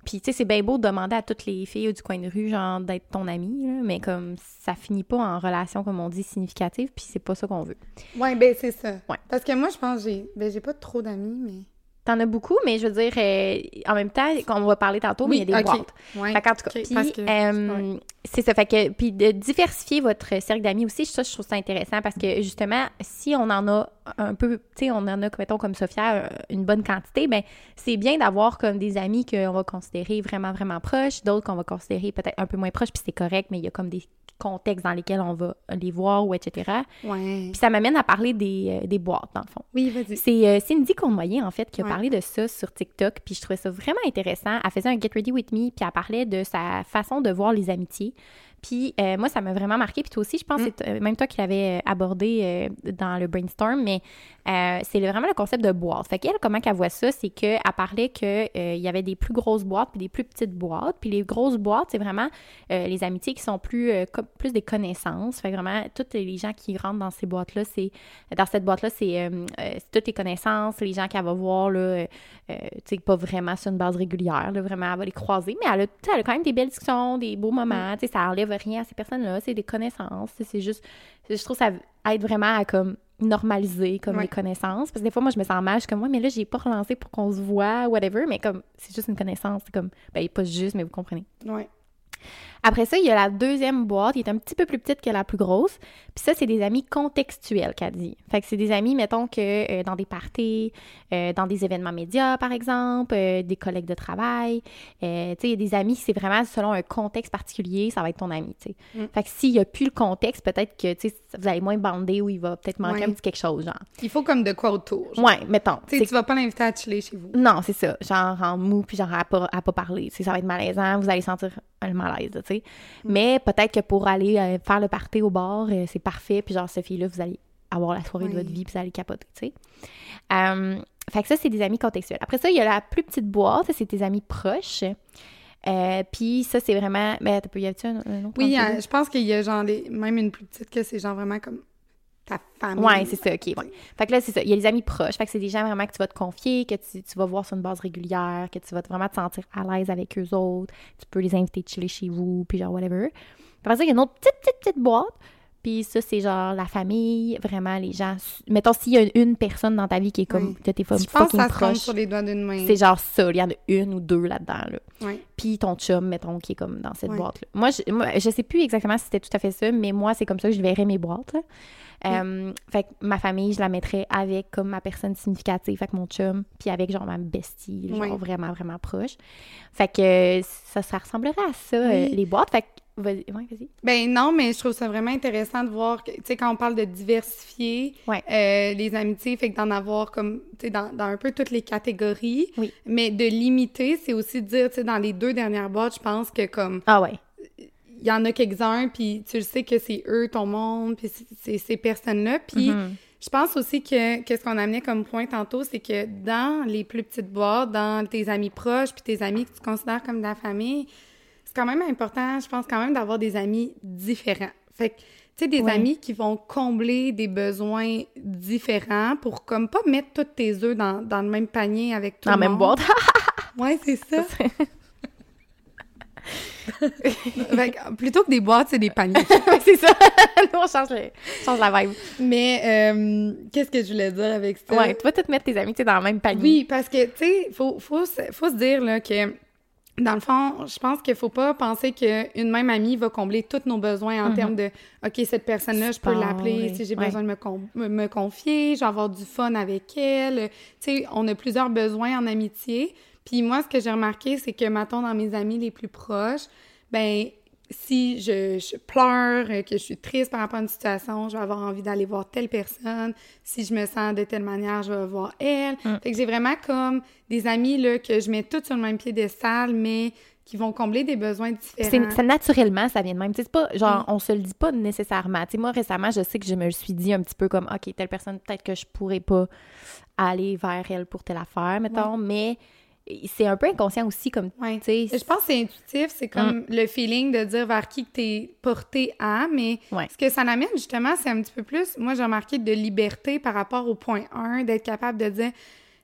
Puis, tu sais, c'est bien beau de demander à toutes les filles du coin de rue, genre, d'être ton amie, là, mais comme ça finit pas en relation, comme on dit, significative, puis c'est pas ça qu'on veut. ouais, ben c'est ça. Ouais. Parce que moi, je pense que j'ai. Ben, j'ai pas trop d'amis, mais. T'en as beaucoup, mais je veux dire, euh, en même temps, on va parler tantôt, mais il y a des ok. boîtes. Ouais. Fait qu'en tout cas, puis, euh, ouais. c'est ça. Fait que, puis de diversifier votre cercle d'amis aussi, ça, je trouve ça intéressant parce que justement, si on en a un peu, tu sais, on en a, mettons, comme Sophia, euh, une bonne quantité, ben c'est bien d'avoir comme des amis qu'on va considérer vraiment, vraiment proches, d'autres qu'on va considérer peut-être un peu moins proches, puis c'est correct, mais il y a comme des contextes dans lesquels on va les voir ou etc. Ouais. Puis ça m'amène à parler des, euh, des boîtes, dans le fond. Oui, vas-y. C'est euh, Cindy Cournoyer, en fait, qui a Ouais. parlé de ça sur TikTok, puis je trouvais ça vraiment intéressant. Elle faisait un Get Ready With Me, puis elle parlait de sa façon de voir les amitiés. Puis euh, moi, ça m'a vraiment marqué. Puis toi aussi, je pense que c'est euh, même toi qui l'avais euh, abordé euh, dans le brainstorm, mais euh, c'est vraiment le concept de boîte. Fait qu'elle, comment qu'elle voit ça, c'est qu'elle parlait qu'il y avait des plus grosses boîtes puis des plus petites boîtes. Puis les grosses boîtes, c'est vraiment les amitiés qui sont plus, plus des connaissances. Fait que vraiment, tous les gens qui rentrent dans ces boîtes-là, c'est dans cette boîte-là, c'est toutes les connaissances, les gens qu'elle va voir, là, tu sais, pas vraiment sur une base régulière, là, vraiment, elle va les croiser, mais elle a, elle quand même des belles discussions, des beaux moments, tu sais, ça enlève rien à ces personnes-là, c'est des connaissances, c'est juste, je trouve que ça aide vraiment à, comme, normaliser, comme, Ouais. les connaissances, parce que des fois, moi, je me sens mal, je suis comme, ouais, mais là, j'ai pas relancé pour qu'on se voit, whatever, mais comme, c'est juste une connaissance, c'est comme, ben, pas juste, mais vous comprenez. Ouais. Après ça, il y a la deuxième boîte qui est un petit peu plus petite que la plus grosse. Puis ça, c'est des amis contextuels qu'elle dit. Fait que c'est des amis, mettons que euh, dans des parties, euh, dans des événements médias, par exemple, euh, des collègues de travail. Tu sais, il y a des amis, c'est vraiment selon un contexte particulier, ça va être ton ami, tu sais. Mm. Fait que s'il n'y a plus le contexte, peut-être que, tu sais, vous allez moins bander ou il va peut-être manquer Ouais. un petit quelque chose, genre. Il faut comme de quoi autour. genre. Ouais, mettons. Tu sais, tu vas pas l'inviter à chiller chez vous. non, c'est ça. Genre en mou, puis genre à pas, à pas parler. Tu sais, ça va être malaisant, vous allez sentir le malaise, tu sais. Mais peut-être que pour aller euh, faire le party au bar, euh, c'est parfait, puis genre, cette fille-là, vous allez avoir la soirée de votre vie, puis vous allez capoter, tu sais. Euh, fait que ça, c'est des amis contextuels. Après ça, il y a la plus petite boîte, ça, c'est tes amis proches. Euh, puis ça, c'est vraiment... Ben, t'as pas- y a-tu un, un autre Oui, je pense qu'il y a genre des, même une plus petite que c'est genre vraiment comme ta famille. Ouais, c'est ça, ok, ouais. Fait que là, c'est ça. Il y a les amis proches. Fait que c'est des gens vraiment que tu vas te confier, que tu, tu vas voir sur une base régulière, que tu vas te- vraiment te sentir à l'aise avec eux autres. Tu peux les inviter à chiller chez vous, puis genre whatever. Après ça, il y a une autre petite, petite, petite boîte. Puis ça, c'est genre la famille, vraiment les gens. Mettons, s'il y a une, personne dans ta vie qui est comme, Oui. que t'es Je pense que fucking ça proche, sur les doigts d'une main. c'est genre ça. Il y en a une ou deux là-dedans, là. Puis ton chum, mettons, qui est comme dans cette boîte-là. Moi je, moi, je sais plus exactement si c'était tout à fait ça, mais moi, c'est comme ça que je verrais mes boîtes, là. Euh, fait que ma famille, je la mettrais avec comme ma personne significative, fait que mon chum, puis avec genre ma bestie, genre vraiment, vraiment proche. Fait que ça, ça ressemblerait à ça, euh, Oui. les boîtes. Fait que, vas-y, ouais, vas-y. Ben non, mais je trouve ça vraiment intéressant de voir tu sais, quand on parle de diversifier Ouais. euh, les amitiés, fait que d'en avoir comme, tu sais, dans, dans un peu toutes les catégories. Oui. Mais de limiter, c'est aussi de dire, tu sais, dans les deux dernières boîtes, je pense que comme, Ah ouais. il y en a quelques-uns, puis tu le sais que c'est eux, ton monde, puis c'est- ces personnes-là. Puis Mhm. je pense aussi que, que ce qu'on amenait comme point tantôt, c'est que dans les plus petites boîtes, dans tes amis proches, puis tes amis que tu considères comme de la famille, quand même important, je pense quand même d'avoir des amis différents. Fait que, tu sais, des amis qui vont combler des besoins différents pour comme pas mettre tous tes œufs dans, dans le même panier avec tout Dans le la même monde. boîte. Ouais, c'est ça. Fait que, plutôt que des boîtes, c'est des paniers. C'est ça. Nous, on change, le- change la vibe. Mais euh, qu'est-ce que je voulais dire avec ça? Ouais, tu vas tout mettre tes amis dans le même panier. Oui, parce que, tu sais, faut, faut, faut se dire là, que, dans le fond, je pense qu'il faut pas penser qu'une même amie va combler tous nos besoins en Mhm. termes de OK, cette personne-là, je peux l'appeler oui. si j'ai besoin de me, con- me, me confier, je vais avoir du fun avec elle. Tu sais, on a plusieurs besoins en amitié. Puis moi, ce que j'ai remarqué, c'est que, mettons, dans mes amis les plus proches, ben si je, je pleure, que je suis triste par rapport à une situation, je vais avoir envie d'aller voir telle personne. Si je me sens de telle manière, je vais voir elle. Mm. Fait que j'ai vraiment comme des amis là, que je mets toutes sur le même piédestal, mais qui vont combler des besoins différents. c'est naturellement, ça vient de même. C'est pas genre, Mm. on se le dit pas nécessairement. Moi, récemment, je sais que je me suis dit un petit peu comme, OK, telle personne, peut-être que je pourrais pas aller vers elle pour telle affaire, mettons, mais c'est un peu inconscient aussi, comme, Ouais. tu sais. Je pense que c'est intuitif, c'est comme le feeling de dire vers qui que t'es porté à, mais Ouais. ce que ça amène justement, c'est un petit peu plus, moi j'ai remarqué de liberté par rapport au point 1, d'être capable de dire,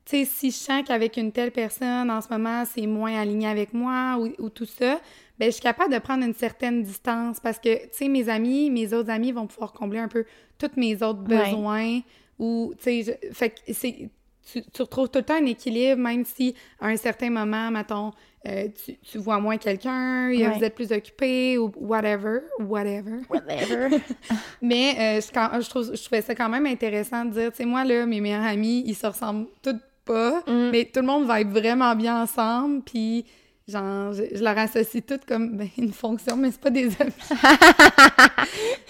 tu sais, si je sens qu'avec une telle personne en ce moment, c'est moins aligné avec moi ou, ou tout ça, ben je suis capable de prendre une certaine distance parce que, tu sais, mes amis, mes autres amis vont pouvoir combler un peu tous mes autres Ouais. besoins ou, tu sais, fait que c'est tu, tu retrouves tout le temps un équilibre, même si à un certain moment, mettons, euh, tu, tu vois moins quelqu'un, Ouais. vous êtes plus occupé ou whatever, whatever. Whatever. Mais euh, je, quand- je, trouve, je trouvais ça quand même intéressant de dire, tu sais, moi, là, mes meilleurs amis, ils se ressemblent tous pas, Mm. mais tout le monde va être vraiment bien ensemble, puis genre, je, je leur associe toutes comme ben, une fonction, mais c'est pas des amis.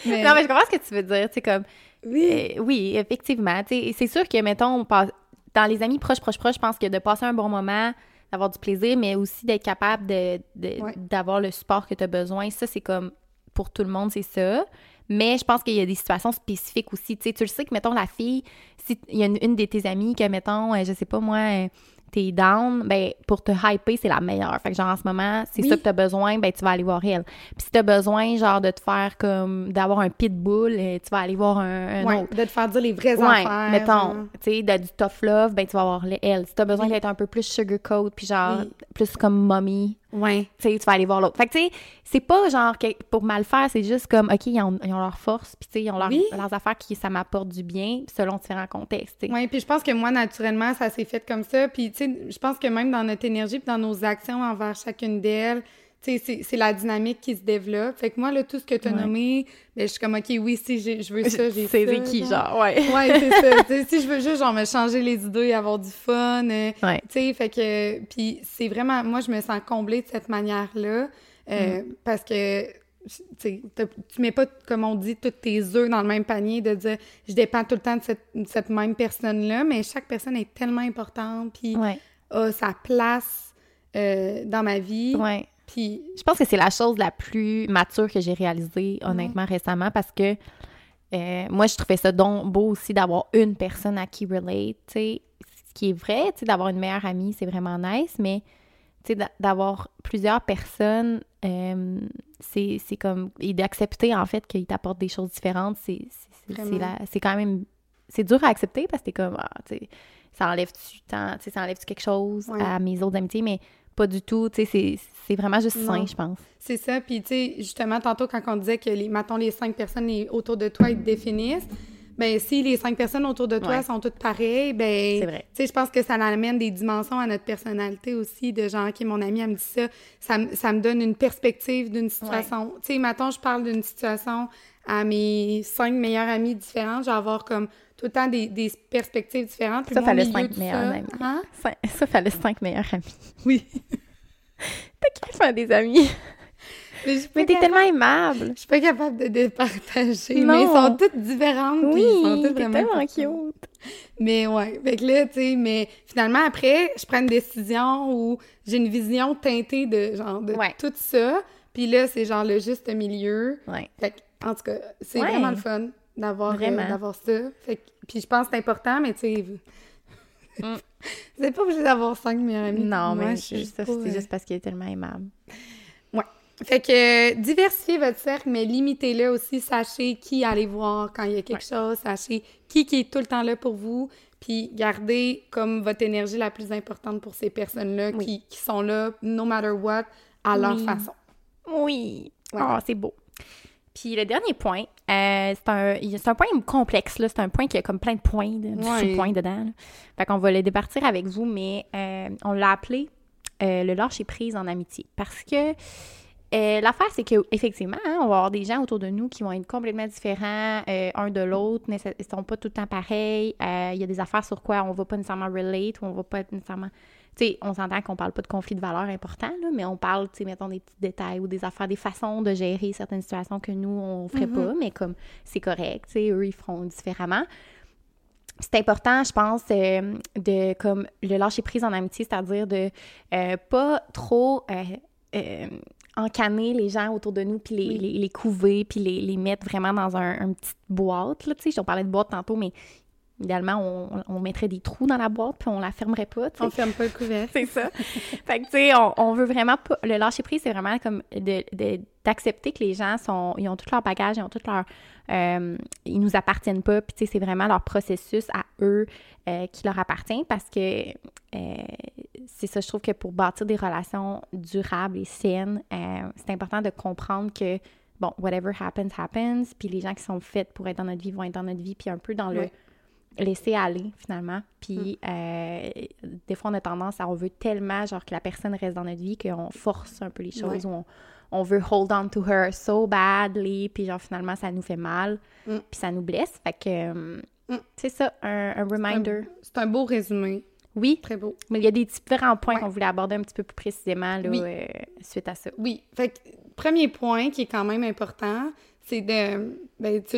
Mais- non, mais je comprends ce que tu veux dire. Tu sais, comme, oui, Euh, oui, effectivement. C'est sûr que, mettons, on passe- dans les amis proches, proches, proches, je pense que de passer un bon moment, d'avoir du plaisir, mais aussi d'être capable de, de- Ouais. d'avoir le support que tu as besoin, ça, c'est comme pour tout le monde, c'est ça. Mais je pense qu'il y a des situations spécifiques aussi. Tu sais, tu le sais que, mettons, la fille, si il y a une, une de tes amies que, mettons, euh, je sais pas moi, euh, t'es down, ben pour te hyper, c'est la meilleure. Fait que genre en ce moment, c'est Oui. ça que t'as besoin, ben tu vas aller voir elle. Puis si t'as besoin, genre, de te faire comme, d'avoir un pitbull, euh, tu vas aller voir un, un ouais, autre. de te faire dire les vraies Ouais, affaires. mettons, genre. tu sais, de- du tough love, ben tu vas avoir les- elle. Si t'as besoin Oui. d'être un peu plus sugarcoat, puis genre, Oui. plus comme mommy, Ouais. tu sais, tu vas aller voir l'autre. Fait que tu sais, c'est pas genre que pour mal faire, c'est juste comme, OK, ils ont, ils ont leur force, puis tu sais, ils ont leur- Oui. leurs affaires qui, ça m'apporte du bien, selon différents contextes, tu sais. Oui, puis je pense que moi, naturellement, ça s'est fait comme ça. Puis, tu sais, je pense que même dans notre énergie puis dans nos actions envers chacune d'elles, c'est- la dynamique qui se développe. Fait que moi, là, tout ce que tu as Ouais. nommé, ben, je suis comme, OK, oui, si je veux ça, j'ai ça. C'est qui, genre, ouais. Ouais, c'est ça. Si je veux juste, genre, me changer les idées, avoir du fun, euh, Ouais. tu sais, fait que... Puis c'est vraiment... Moi, je me sens comblée de cette manière-là euh, Mm. parce que... Tu mets pas, comme on dit, tous tes œufs dans le même panier, de dire je dépends tout le temps de cette, cette même personne-là, mais chaque personne est tellement importante, puis Ouais. a sa place euh, dans ma vie. Ouais. Puis, Je pense que c'est la chose la plus mature que j'ai réalisée, honnêtement, récemment, parce que euh, moi, je trouvais ça donc beau aussi d'avoir une personne à qui relate, tu sais. Ce qui est vrai, tu sais, d'avoir une meilleure amie, c'est vraiment nice, mais, tu sais, d'a- d'avoir plusieurs personnes, euh, c'est comme... Et d'accepter, en fait, qu'ils t'apportent des choses différentes, c'est quand même... C'est dur à accepter parce que t'es comme, ah, tu sais, ça enlève-tu tant- tu sais, ça enlève-tu quelque chose Ouais. à mes autres amitiés, mais pas du tout. Tu sais, c'est- vraiment juste sain, je pense. C'est ça. Puis, tu sais, justement, tantôt, quand on disait que, les, mettons, les cinq personnes les- autour de toi, ils te définissent, ben si les cinq personnes autour de toi Ouais. sont toutes pareilles, ben... C'est vrai. Tu sais, je pense que ça amène des dimensions à notre personnalité aussi, de genre, OK, mon ami, elle me dit ça, ça, me- ça me donne une perspective d'une situation. Tu sais, mettons, je parle d'une situation à mes cinq meilleures amies différentes, je vais avoir comme tout le temps des, des perspectives différentes. Puis Ça, fallait cinq de meilleures ça- amies. Hein? Ça, ça fallait cinq meilleurs amis. Oui. T'as qu'à faire des amis. Mais Mais t'es tellement aimable. Je suis pas capable de départager, Non. mais ils sont toutes différentes. Oui, ils sont toutes vraiment tellement cute. Mais ouais, fait que là, tu sais, mais finalement, après, je prends une décision où j'ai une vision teintée de, genre, de Ouais. tout ça. Puis là, c'est genre le juste milieu. Ouais. Fait que, en tout cas, c'est Ouais. vraiment le fun d'avoir, euh, d'avoir ça. Fait que, puis je pense que c'est important, mais tu sais, vous Mm. n'êtes pas obligé d'avoir cinq meilleurs amis. Non, Moi, mais suis juste c'est euh, juste parce qu'il est tellement aimable. Fait que euh, diversifiez votre cercle, mais limitez-le aussi. Sachez qui aller voir quand il y a quelque chose. Sachez qui qui est tout le temps là pour vous. Puis gardez comme votre énergie la plus importante pour ces personnes-là Oui. qui, qui sont là, no matter what, à leur façon. Oui. Ouais. Oh, c'est beau. Puis le dernier point, euh, c'est un, un point complexe, là. C'est un point qui a comme plein de points, de, Ouais. sous-points dedans. là. Fait qu'on va le départir avec vous, mais euh, on l'a appelé euh, le lâcher prise en amitié. Parce que euh, l'affaire, c'est qu'effectivement, hein, on va avoir des gens autour de nous qui vont être complètement différents euh, un de l'autre, ne sont pas tout le temps pareils. Il y a des affaires sur quoi on va pas nécessairement relate, ou on va pas nécessairement sais, on s'entend qu'on parle pas de conflit de valeurs important, là, mais on parle, tu sais, mettons, des petits détails ou des affaires, des façons de gérer certaines situations que nous, on ferait pas, mais comme c'est correct, tu sais, eux, ils feront différemment. C'est important, je pense, euh, de, comme, le lâcher prise en amitié, c'est-à-dire de euh, pas trop euh, euh, encanner les gens autour de nous, puis les, Oui. les, les couver, puis les, les mettre vraiment dans un, une petite boîte, là, on parlait de boîte tantôt, mais idéalement, on, on mettrait des trous dans la boîte, puis on la fermerait pas, tu sais. On ferme pas le couvercle. C'est ça. fait que, tu sais, on, on veut vraiment pas. Le lâcher prise, c'est vraiment comme de- de- d'accepter que les gens sont. Ils ont tout leur bagage, ils ont tout leur. euh, ils nous appartiennent pas, puis, tu sais, c'est vraiment leur processus à eux euh, qui leur appartient parce que. euh, c'est ça, je trouve que pour bâtir des relations durables et saines, c'est important de comprendre que, bon, whatever happens, happens, puis les gens qui sont faits pour être dans notre vie vont être dans notre vie, puis un peu dans le. Laisser aller finalement. Puis euh, des fois, on a tendance à, on veut tellement, genre, que la personne reste dans notre vie qu'on force un peu les choses, Ouais. ou on, on veut hold on to her so badly, puis genre, finalement, ça nous fait mal, Mm. puis ça nous blesse. Fait que euh, Mm. c'est ça, un, un reminder. C'est un beau résumé. Oui, Très beau. mais il y a des différents points Ouais. qu'on voulait aborder un petit peu plus précisément là, Oui. euh, suite à ça. Oui. Fait que, premier point qui est quand même important, c'est de. Ben, tu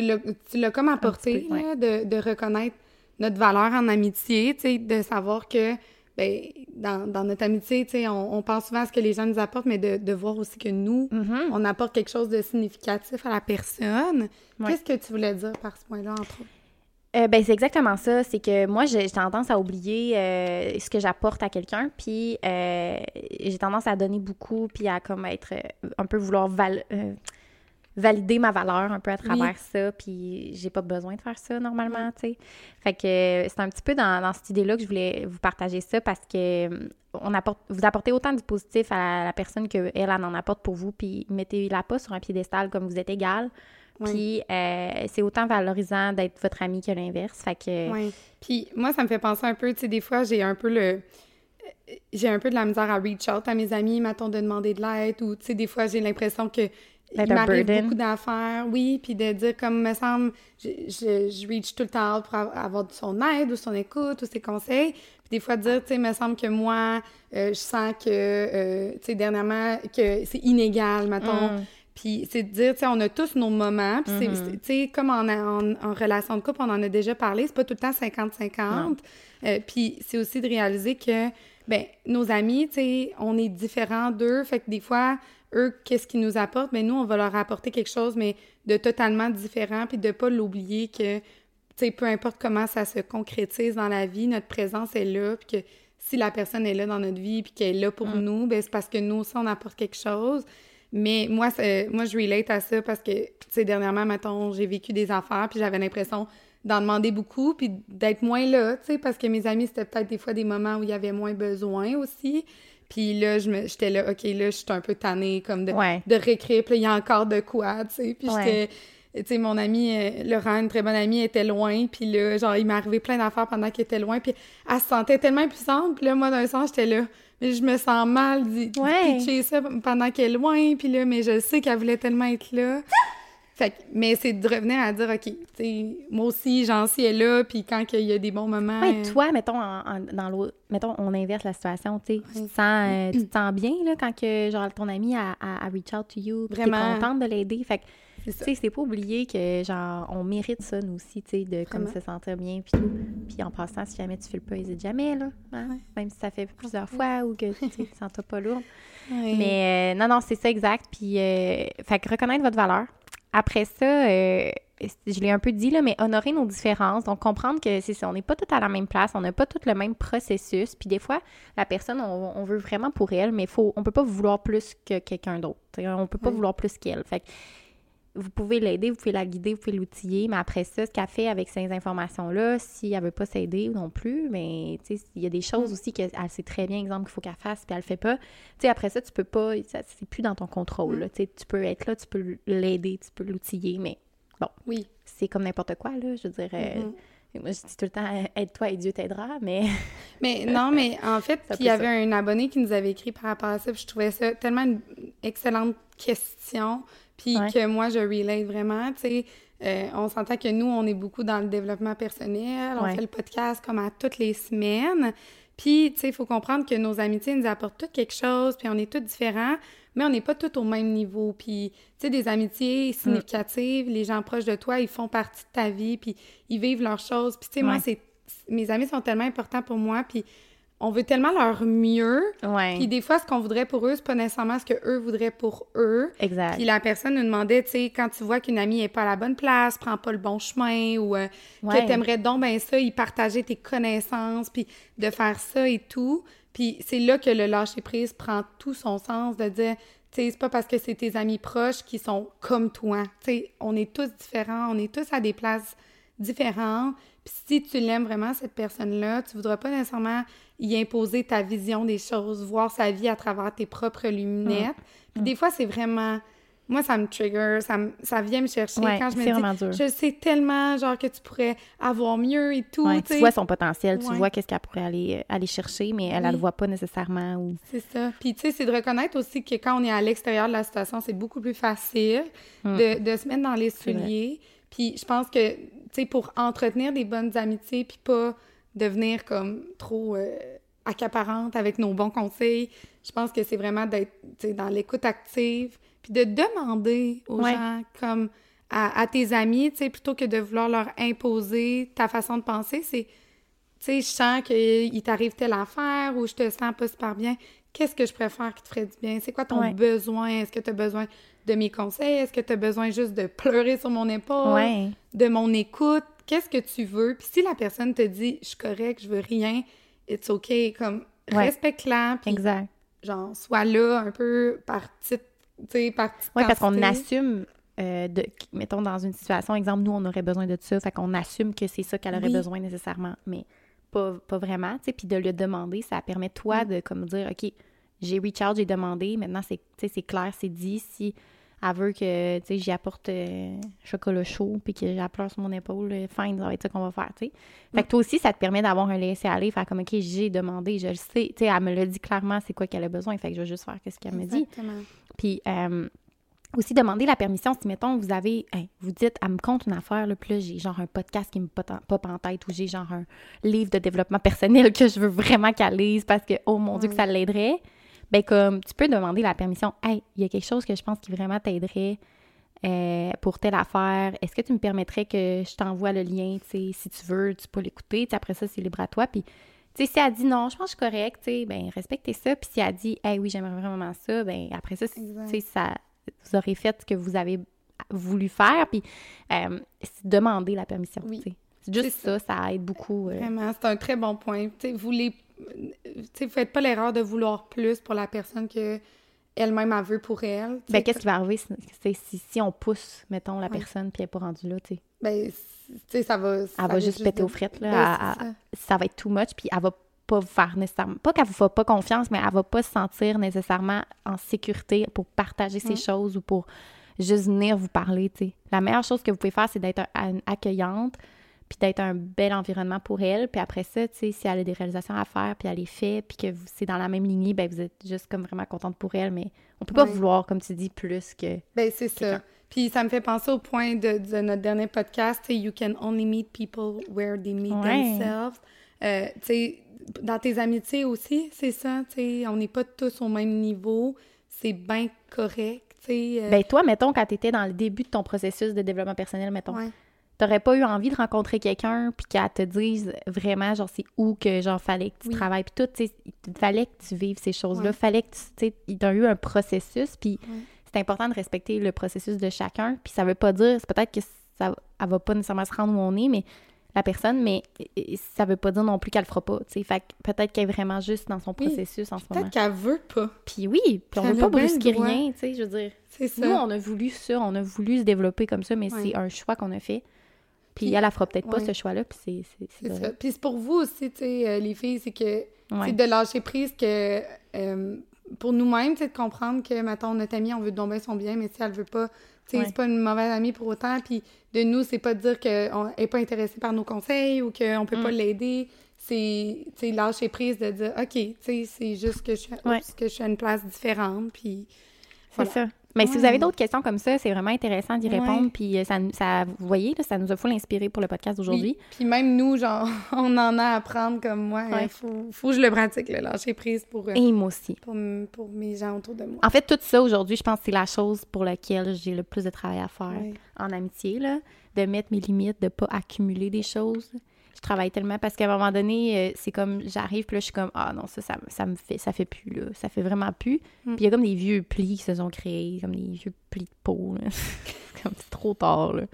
l'as comme apporté, là, de, de reconnaître notre valeur en amitié, tu sais, de savoir que. Ben, dans, dans notre amitié, tu sais, on, on pense souvent à ce que les gens nous apportent, mais de, de voir aussi que nous, Mhm. on apporte quelque chose de significatif à la personne. Ouais. Qu'est-ce que tu voulais dire par ce point-là, entre autres? Euh, ben, c'est exactement ça. C'est que moi, j'ai j'ai tendance à oublier euh, ce que j'apporte à quelqu'un, puis euh, j'ai tendance à donner beaucoup, puis à comme être un peu vouloir val- valider ma valeur un peu à travers ça, puis j'ai pas besoin de faire ça normalement, tu sais. Fait que euh, c'est un petit peu dans, dans cette idée-là que je voulais vous partager ça parce que euh, on apporte, vous apportez autant du positif à la, la personne qu'elle, elle en apporte pour vous, puis mettez-la pas sur un piédestal comme vous êtes égal. Puis euh, c'est autant valorisant d'être votre ami que l'inverse. Fait que Oui. Puis moi, ça me fait penser un peu, tu sais, des fois, j'ai un peu le. J'ai un peu de la misère à reach out à mes amis, mettons, de demander de l'aide, ou, tu sais, des fois, j'ai l'impression que. Il m'arrive beaucoup d'affaires, oui, puis de dire, comme me semble, je, je, je reach tout le temps pour av- avoir son aide ou son écoute ou ses conseils. Puis des fois, dire, tu sais, me semble que moi, euh, je sens que, euh, tu sais, dernièrement, que c'est inégal, mettons. Mm. Puis c'est de dire, tu sais, on a tous nos moments. Puis c'est- Mhm. c'est, tu sais, comme en, en, en relation de couple, on en a déjà parlé, c'est pas tout le temps 50-50. Euh, puis c'est aussi de réaliser que, ben nos amis, tu sais, on est différents d'eux. Fait que des fois, eux, qu'est-ce qu'ils nous apportent? Ben nous, on va leur apporter quelque chose, mais de totalement différent. Puis de pas l'oublier que, tu sais, peu importe comment ça se concrétise dans la vie, notre présence est là. Puis que si la personne est là dans notre vie, puis qu'elle est là pour nous, ben c'est parce que nous aussi, on apporte quelque chose. Mais moi, c'est- moi, je relate à ça parce que, tu sais, dernièrement, mettons, j'ai vécu des affaires, puis j'avais l'impression d'en demander beaucoup, puis d'être moins là, tu sais, parce que mes amis, c'était peut-être des fois des moments où il y avait moins besoin aussi. Puis là, je me- j'étais là, OK, là, je suis un peu tannée, comme de, Ouais. de réécrire. Puis il y a encore de quoi, tu sais. Puis j'étais... Tu sais, mon ami, euh, Laurent, une très bonne amie, était loin. Puis là, genre, il m'est arrivé plein d'affaires pendant qu'elle était loin. Puis elle se sentait tellement impuissante. Puis là, moi, d'un sens, j'étais là... Mais je me sens mal d'y Ouais. pitcher ça pendant qu'elle est loin. Puis là, mais je sais qu'elle voulait tellement être là. Fait que- mais c'est de revenir à dire, OK, tu moi aussi, j'en suis là, puis quand il y a des bons moments... Ouais, euh, toi, mettons, en- en- dans l'autre, mettons, on inverse la situation, tu sais, tu te sens, euh, tu te sens bien, là, quand que, genre, ton ami a, a, a reach out to you, t'es Vraiment. contente de l'aider, fait que, C'est tu sais, c'est pas oublier que, genre, on mérite ça, nous aussi, tu sais, de, comme, se sentir bien, puis tout, puis en passant, si jamais tu fais le pas, hésite jamais, là, hein, Ouais. même si ça fait plusieurs fois, ou que, tu tu te sens pas lourd, Ouais. mais euh, non, non, c'est ça exact. Puis, fait que reconnaître votre valeur. Après ça, euh, je l'ai un peu dit, là, mais honorer nos différences. Donc, comprendre que c'est ça, on n'est pas tous à la même place, on n'a pas tout le même processus. Puis, des fois, la personne, on, on veut vraiment pour elle, mais faut, on peut pas vouloir plus que quelqu'un d'autre. On peut pas Oui. vouloir plus qu'elle. Fait vous pouvez l'aider, vous pouvez la guider, vous pouvez l'outiller, mais après ça, ce qu'elle fait avec ces informations-là, si elle veut pas s'aider non plus, mais tu sais, il y a des choses aussi qu'elle sait très bien, exemple, qu'il faut qu'elle fasse, puis elle le fait pas. Tu sais, après ça, tu peux pas, ça, c'est plus dans ton contrôle, là. Tu sais, tu peux être là, tu peux l'aider, tu peux l'outiller, mais Oui. c'est comme n'importe quoi, là, je veux dire. euh, Mhm. Moi, je dis tout le temps, aide-toi et Dieu t'aidera, mais... Mais non, mais en fait, il y avait un abonné qui nous avait écrit par rapport à ça, puis je trouvais ça tellement une excellente question, puis Ouais. que moi, je relate vraiment, tu sais. euh, on s'entend que nous, on est beaucoup dans le développement personnel, on Ouais. fait le podcast comme à toutes les semaines, puis, tu sais, il faut comprendre que nos amitiés nous apportent toutes quelque chose, puis on est tous différents, mais on n'est pas tous au même niveau. Puis, tu sais, des amitiés significatives, les gens proches de toi, ils font partie de ta vie, puis ils vivent leurs choses. Puis, tu sais, moi, c'est mes amis sont tellement importants pour moi, puis on veut tellement leur mieux. Ouais, Puis des fois, ce qu'on voudrait pour eux, c'est pas nécessairement ce que eux voudraient pour eux. exact. Puis la personne nous demandait, tu sais, quand tu vois qu'une amie est pas à la bonne place, prend pas le bon chemin, ou euh, Ouais. que t'aimerais donc ben ça, y partager tes connaissances, puis de faire ça et tout. Puis c'est là que le lâcher-prise prend tout son sens, de dire, tu sais, c'est pas parce que c'est tes amis proches qui sont comme toi. Tu sais, on est tous différents, on est tous à des places différentes. Puis si tu l'aimes vraiment, cette personne-là, tu voudras pas nécessairement y imposer ta vision des choses, voir sa vie à travers tes propres lunettes. Puis des fois, c'est vraiment... Moi, ça me trigger, ça, me- ça vient me chercher Ouais, quand je me dis, vraiment dur. je sais tellement, genre, que tu pourrais avoir mieux et tout, Ouais, tu vois son potentiel, tu vois qu'est-ce qu'elle pourrait aller, euh, aller chercher, mais elle, elle le voit pas nécessairement. Ou... C'est ça. Puis, tu sais, c'est de reconnaître aussi que quand on est à l'extérieur de la situation, c'est beaucoup plus facile Mm. de, de se mettre dans les souliers. Puis, je pense que, tu sais, pour entretenir des bonnes amitiés, puis pas devenir comme trop euh, accaparante avec nos bons conseils, je pense que c'est vraiment d'être, dans l'écoute active, puis de demander aux Ouais. gens, comme à, à tes amis, tu sais, plutôt que de vouloir leur imposer ta façon de penser, c'est tu sais, je sens qu'il t'arrive telle affaire ou je te sens pas super bien. Qu'est-ce que je préfère qui te ferait du bien? C'est quoi ton Ouais. besoin? Est-ce que tu as besoin de mes conseils? Est-ce que tu as besoin juste de pleurer sur mon épaule? Ouais. De mon écoute? Qu'est-ce que tu veux? Puis si la personne te dit, je suis correct, je veux rien, it's OK, comme Ouais. respecte-la, Exact. genre, sois là un peu par petite, tu sais, par petite Oui, parce qu'on assume, euh, de, mettons, dans une situation, exemple, nous, on aurait besoin de ça, fait qu'on assume que c'est ça qu'elle aurait Oui. besoin nécessairement, mais pas, pas vraiment, tu sais, puis de le demander, ça permet, toi, Mm. de, comme dire, OK, j'ai reach out, j'ai demandé, maintenant, c'est, tu sais, c'est clair, c'est dit, si elle veut que, tu sais, j'y apporte euh, chocolat chaud, puis que j'applaudisse sur mon épaule, euh, fine, ça va être ça qu'on va faire, tu sais. Fait que toi aussi, ça te permet d'avoir un laisser-aller, faire comme, OK, j'ai demandé, je le sais, tu sais, elle me l'a dit clairement, c'est quoi qu'elle a besoin, fait que je vais juste faire ce qu'elle me dit. Exactement. Puis euh, aussi demander la permission si, mettons, vous avez, hey, vous dites, elle me compte une affaire, là, puis là, j'ai genre un podcast qui me pop en, pop en tête ou j'ai genre un livre de développement personnel que je veux vraiment qu'elle lise parce que, oh mon Dieu, que ça l'aiderait. Ben, comme, tu peux demander la permission. Hey, il y a quelque chose que je pense qui vraiment t'aiderait euh, pour telle affaire. Est-ce que tu me permettrais que je t'envoie le lien, tu sais, si tu veux, tu peux l'écouter. Après ça, c'est libre à toi. Puis, tu sais, si elle dit non, je pense que je suis correcte, tu sais, ben, respectez ça. Puis si elle dit, hey, oui, j'aimerais vraiment ça, ben, après ça, tu sais, ça, vous aurez fait ce que vous avez voulu faire. Puis, euh, demander la permission, Oui. tu sais. C'est juste ça, ça aide beaucoup. euh. Vraiment, c'est un très bon point. Vous les... sais, faites pas l'erreur de vouloir plus pour la personne que elle-même a veut pour elle. Ben, qu'est-ce qui va arriver si, si, si on pousse, mettons, la Ouais. personne, puis elle n'est pas rendue là, tu sais? Ben, tu sais, ça va... ça Elle va juste péter de- aux frettes, là. Ben, Elle- c'est elle- ça. ça va être too much, puis elle va pas vous faire nécessairement, pas qu'elle vous fasse pas confiance, mais elle va pas se sentir nécessairement en sécurité pour partager ses choses ou pour juste venir vous parler, tu sais. La meilleure chose que vous pouvez faire, c'est d'être accueillante, puis d'être un bel environnement pour elle. Puis après ça, tu sais, si elle a des réalisations à faire, puis elle les fait, puis que c'est dans la même lignée, ben vous êtes juste comme vraiment contente pour elle, mais on peut pas Ouais. vouloir, comme tu dis, plus que... Ben, c'est ça. Puis ça me fait penser au point de, de notre dernier podcast, You can only meet people where they meet Ouais. themselves. Euh, tu sais, dans tes amitiés aussi, c'est ça, tu sais, on n'est pas tous au même niveau. C'est bien correct, tu sais. euh, Ben toi, mettons, quand tu étais dans le début de ton processus de développement personnel, mettons, ouais. T'aurais pas eu envie de rencontrer quelqu'un puis qu'elle te dise vraiment, genre, c'est où que, genre, fallait que tu Oui. travailles, puis tout, tu sais, il fallait que tu vives ces choses-là, Ouais. fallait que tu, tu sais, il y a eu un processus, puis Ouais. c'est important de respecter le processus de chacun, puis ça veut pas dire, c'est peut-être que ça, elle va pas nécessairement se rendre où on est, mais la personne, mais ça veut pas dire non plus qu'elle le fera pas, tu sais, fait que peut-être qu'elle est vraiment juste dans son Oui. processus en ce moment. Peut-être qu'elle veut pas. Puis oui, puis on veut pas brusquer rien, tu sais, je veux dire... C'est ça. Nous, on a voulu ça, on a voulu se développer comme ça, mais Ouais. c'est un choix qu'on a fait. Puis elle, elle fera peut-être pas ouais. ce choix-là, puis c'est- c'est ça. Puis c'est pour vous aussi, tu sais, euh, les filles, c'est que Ouais. c'est de lâcher prise que euh, pour nous-mêmes, c'est de comprendre que, mettons, notre amie, on veut bien son bien, mais si elle veut pas, tu sais, c'est pas une mauvaise amie pour autant. Puis de nous, c'est pas de dire qu'elle est pas intéressée par nos conseils ou qu'on peut pas Mm. l'aider. C'est, tu sais, lâcher prise de dire, OK, tu sais, c'est juste que je, suis, Ouais. que je suis à une place différente. Puis C'est ça. Mais si vous avez d'autres questions comme ça, c'est vraiment intéressant d'y Ouais. répondre. Puis euh, ça, ça, vous voyez, là, ça nous a full inspiré pour le podcast d'aujourd'hui. Puis même nous, genre, on en a à apprendre comme moi. Il Ouais. faut, faut que je le pratique, le lâcher prise pour, euh, Et moi aussi. pour, pour mes gens autour de moi. En fait, tout ça aujourd'hui, je pense que c'est la chose pour laquelle j'ai le plus de travail à faire en amitié, là, de mettre mes limites, de pas accumuler des choses. Je travaille tellement parce qu'à un moment donné, euh, c'est comme j'arrive, puis là, je suis comme ah non, ça, ça, ça me fait, ça fait plus, là, ça fait vraiment plus. Mm. Puis il y a comme des vieux plis qui se sont créés, comme des vieux plis de peau, là. comme c'est trop tard, là.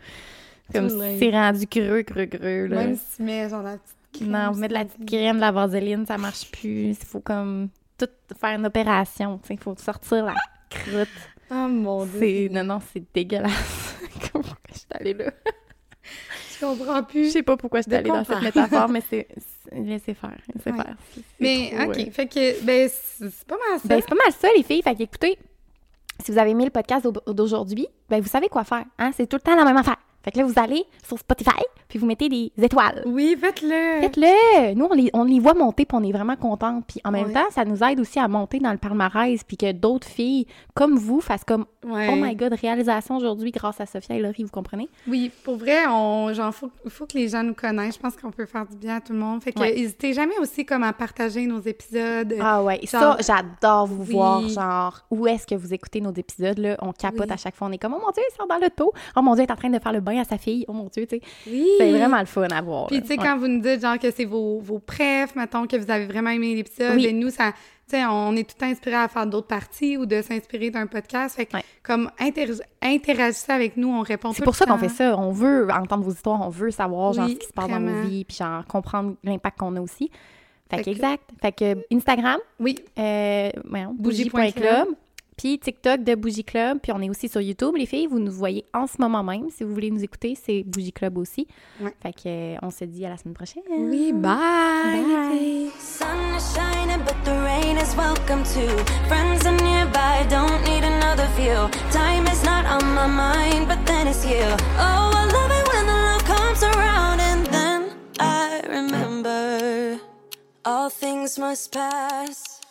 Comme c'est rendu creux, creux, creux, là. Même si tu mets genre la petite crème. Non, mettre de la petite crème, de la vaseline, ça marche plus. Il faut comme tout faire une opération, tu sais, il faut sortir la croûte. Oh mon dieu. Non, non, c'est dégueulasse. Comment je suis allée là? Je comprends Je plus. sais pas pourquoi je suis allée dans cette métaphore, mais c'est... Laissez faire, laissez Ouais. faire. Mais, trop, OK. euh, Fait que, ben, c'est pas mal ça. Ben, c'est pas mal ça, les filles. Fait que, écoutez, si vous avez aimé le podcast d'au- d'aujourd'hui, ben, vous savez quoi faire. Hein? C'est tout le temps la même affaire. Fait que là, vous allez sur Spotify, puis vous mettez des étoiles. oui, faites-le. Faites-le! Nous, on les, on les voit monter, puis on est vraiment contents. Puis en même Ouais. temps, ça nous aide aussi à monter dans le palmarès, puis que d'autres filles comme vous fassent comme Ouais. Oh my God, réalisation aujourd'hui grâce à Sophia et Laurie, vous comprenez? Oui, pour vrai, on, genre, faut, faut que les gens nous connaissent. Je pense qu'on peut faire du bien à tout le monde. Fait que, Ouais. n'hésitez jamais aussi comme à partager nos épisodes. Ah ouais, Genre- ça, j'adore vous Oui. voir, genre, où est-ce que vous écoutez nos épisodes, là? On capote Oui. à chaque fois, on est comme, oh mon Dieu, il sort dans l'auto. Oh mon Dieu, il est en train de faire le bain à sa fille. Oh mon Dieu, tu sais. Oui. C'est vraiment le fun à voir. Puis, tu sais, Ouais. quand vous nous dites, genre, que c'est vos, vos préfs, mettons, que vous avez vraiment aimé l'épisode, Oui. et nous, ça, tu sais, on est tout inspiré à faire d'autres parties ou de s'inspirer d'un podcast. Fait que, Ouais. comme, inter- interagissez avec nous, on répond C'est pour ça qu'on fait ça. On veut entendre vos histoires, on veut savoir genre ce qui se passe dans nos vies, puis genre comprendre l'impact qu'on a aussi. Fait, Fait que exact. Fait que Instagram, Oui, euh, bougie.club, puis TikTok de Bougie Club, puis on est aussi sur YouTube, les filles. Vous nous voyez en ce moment même. Si vous voulez nous écouter, c'est Bougie Club aussi. Ouais. Fait que euh, on se dit à la semaine prochaine. oui, bye! Bye. Sun is shining, but the rain is welcome too. Friends are nearby, don't need another view. Time is not on my mind, but then it's you. Oh, I love it when the love comes around, and then I remember all things must pass.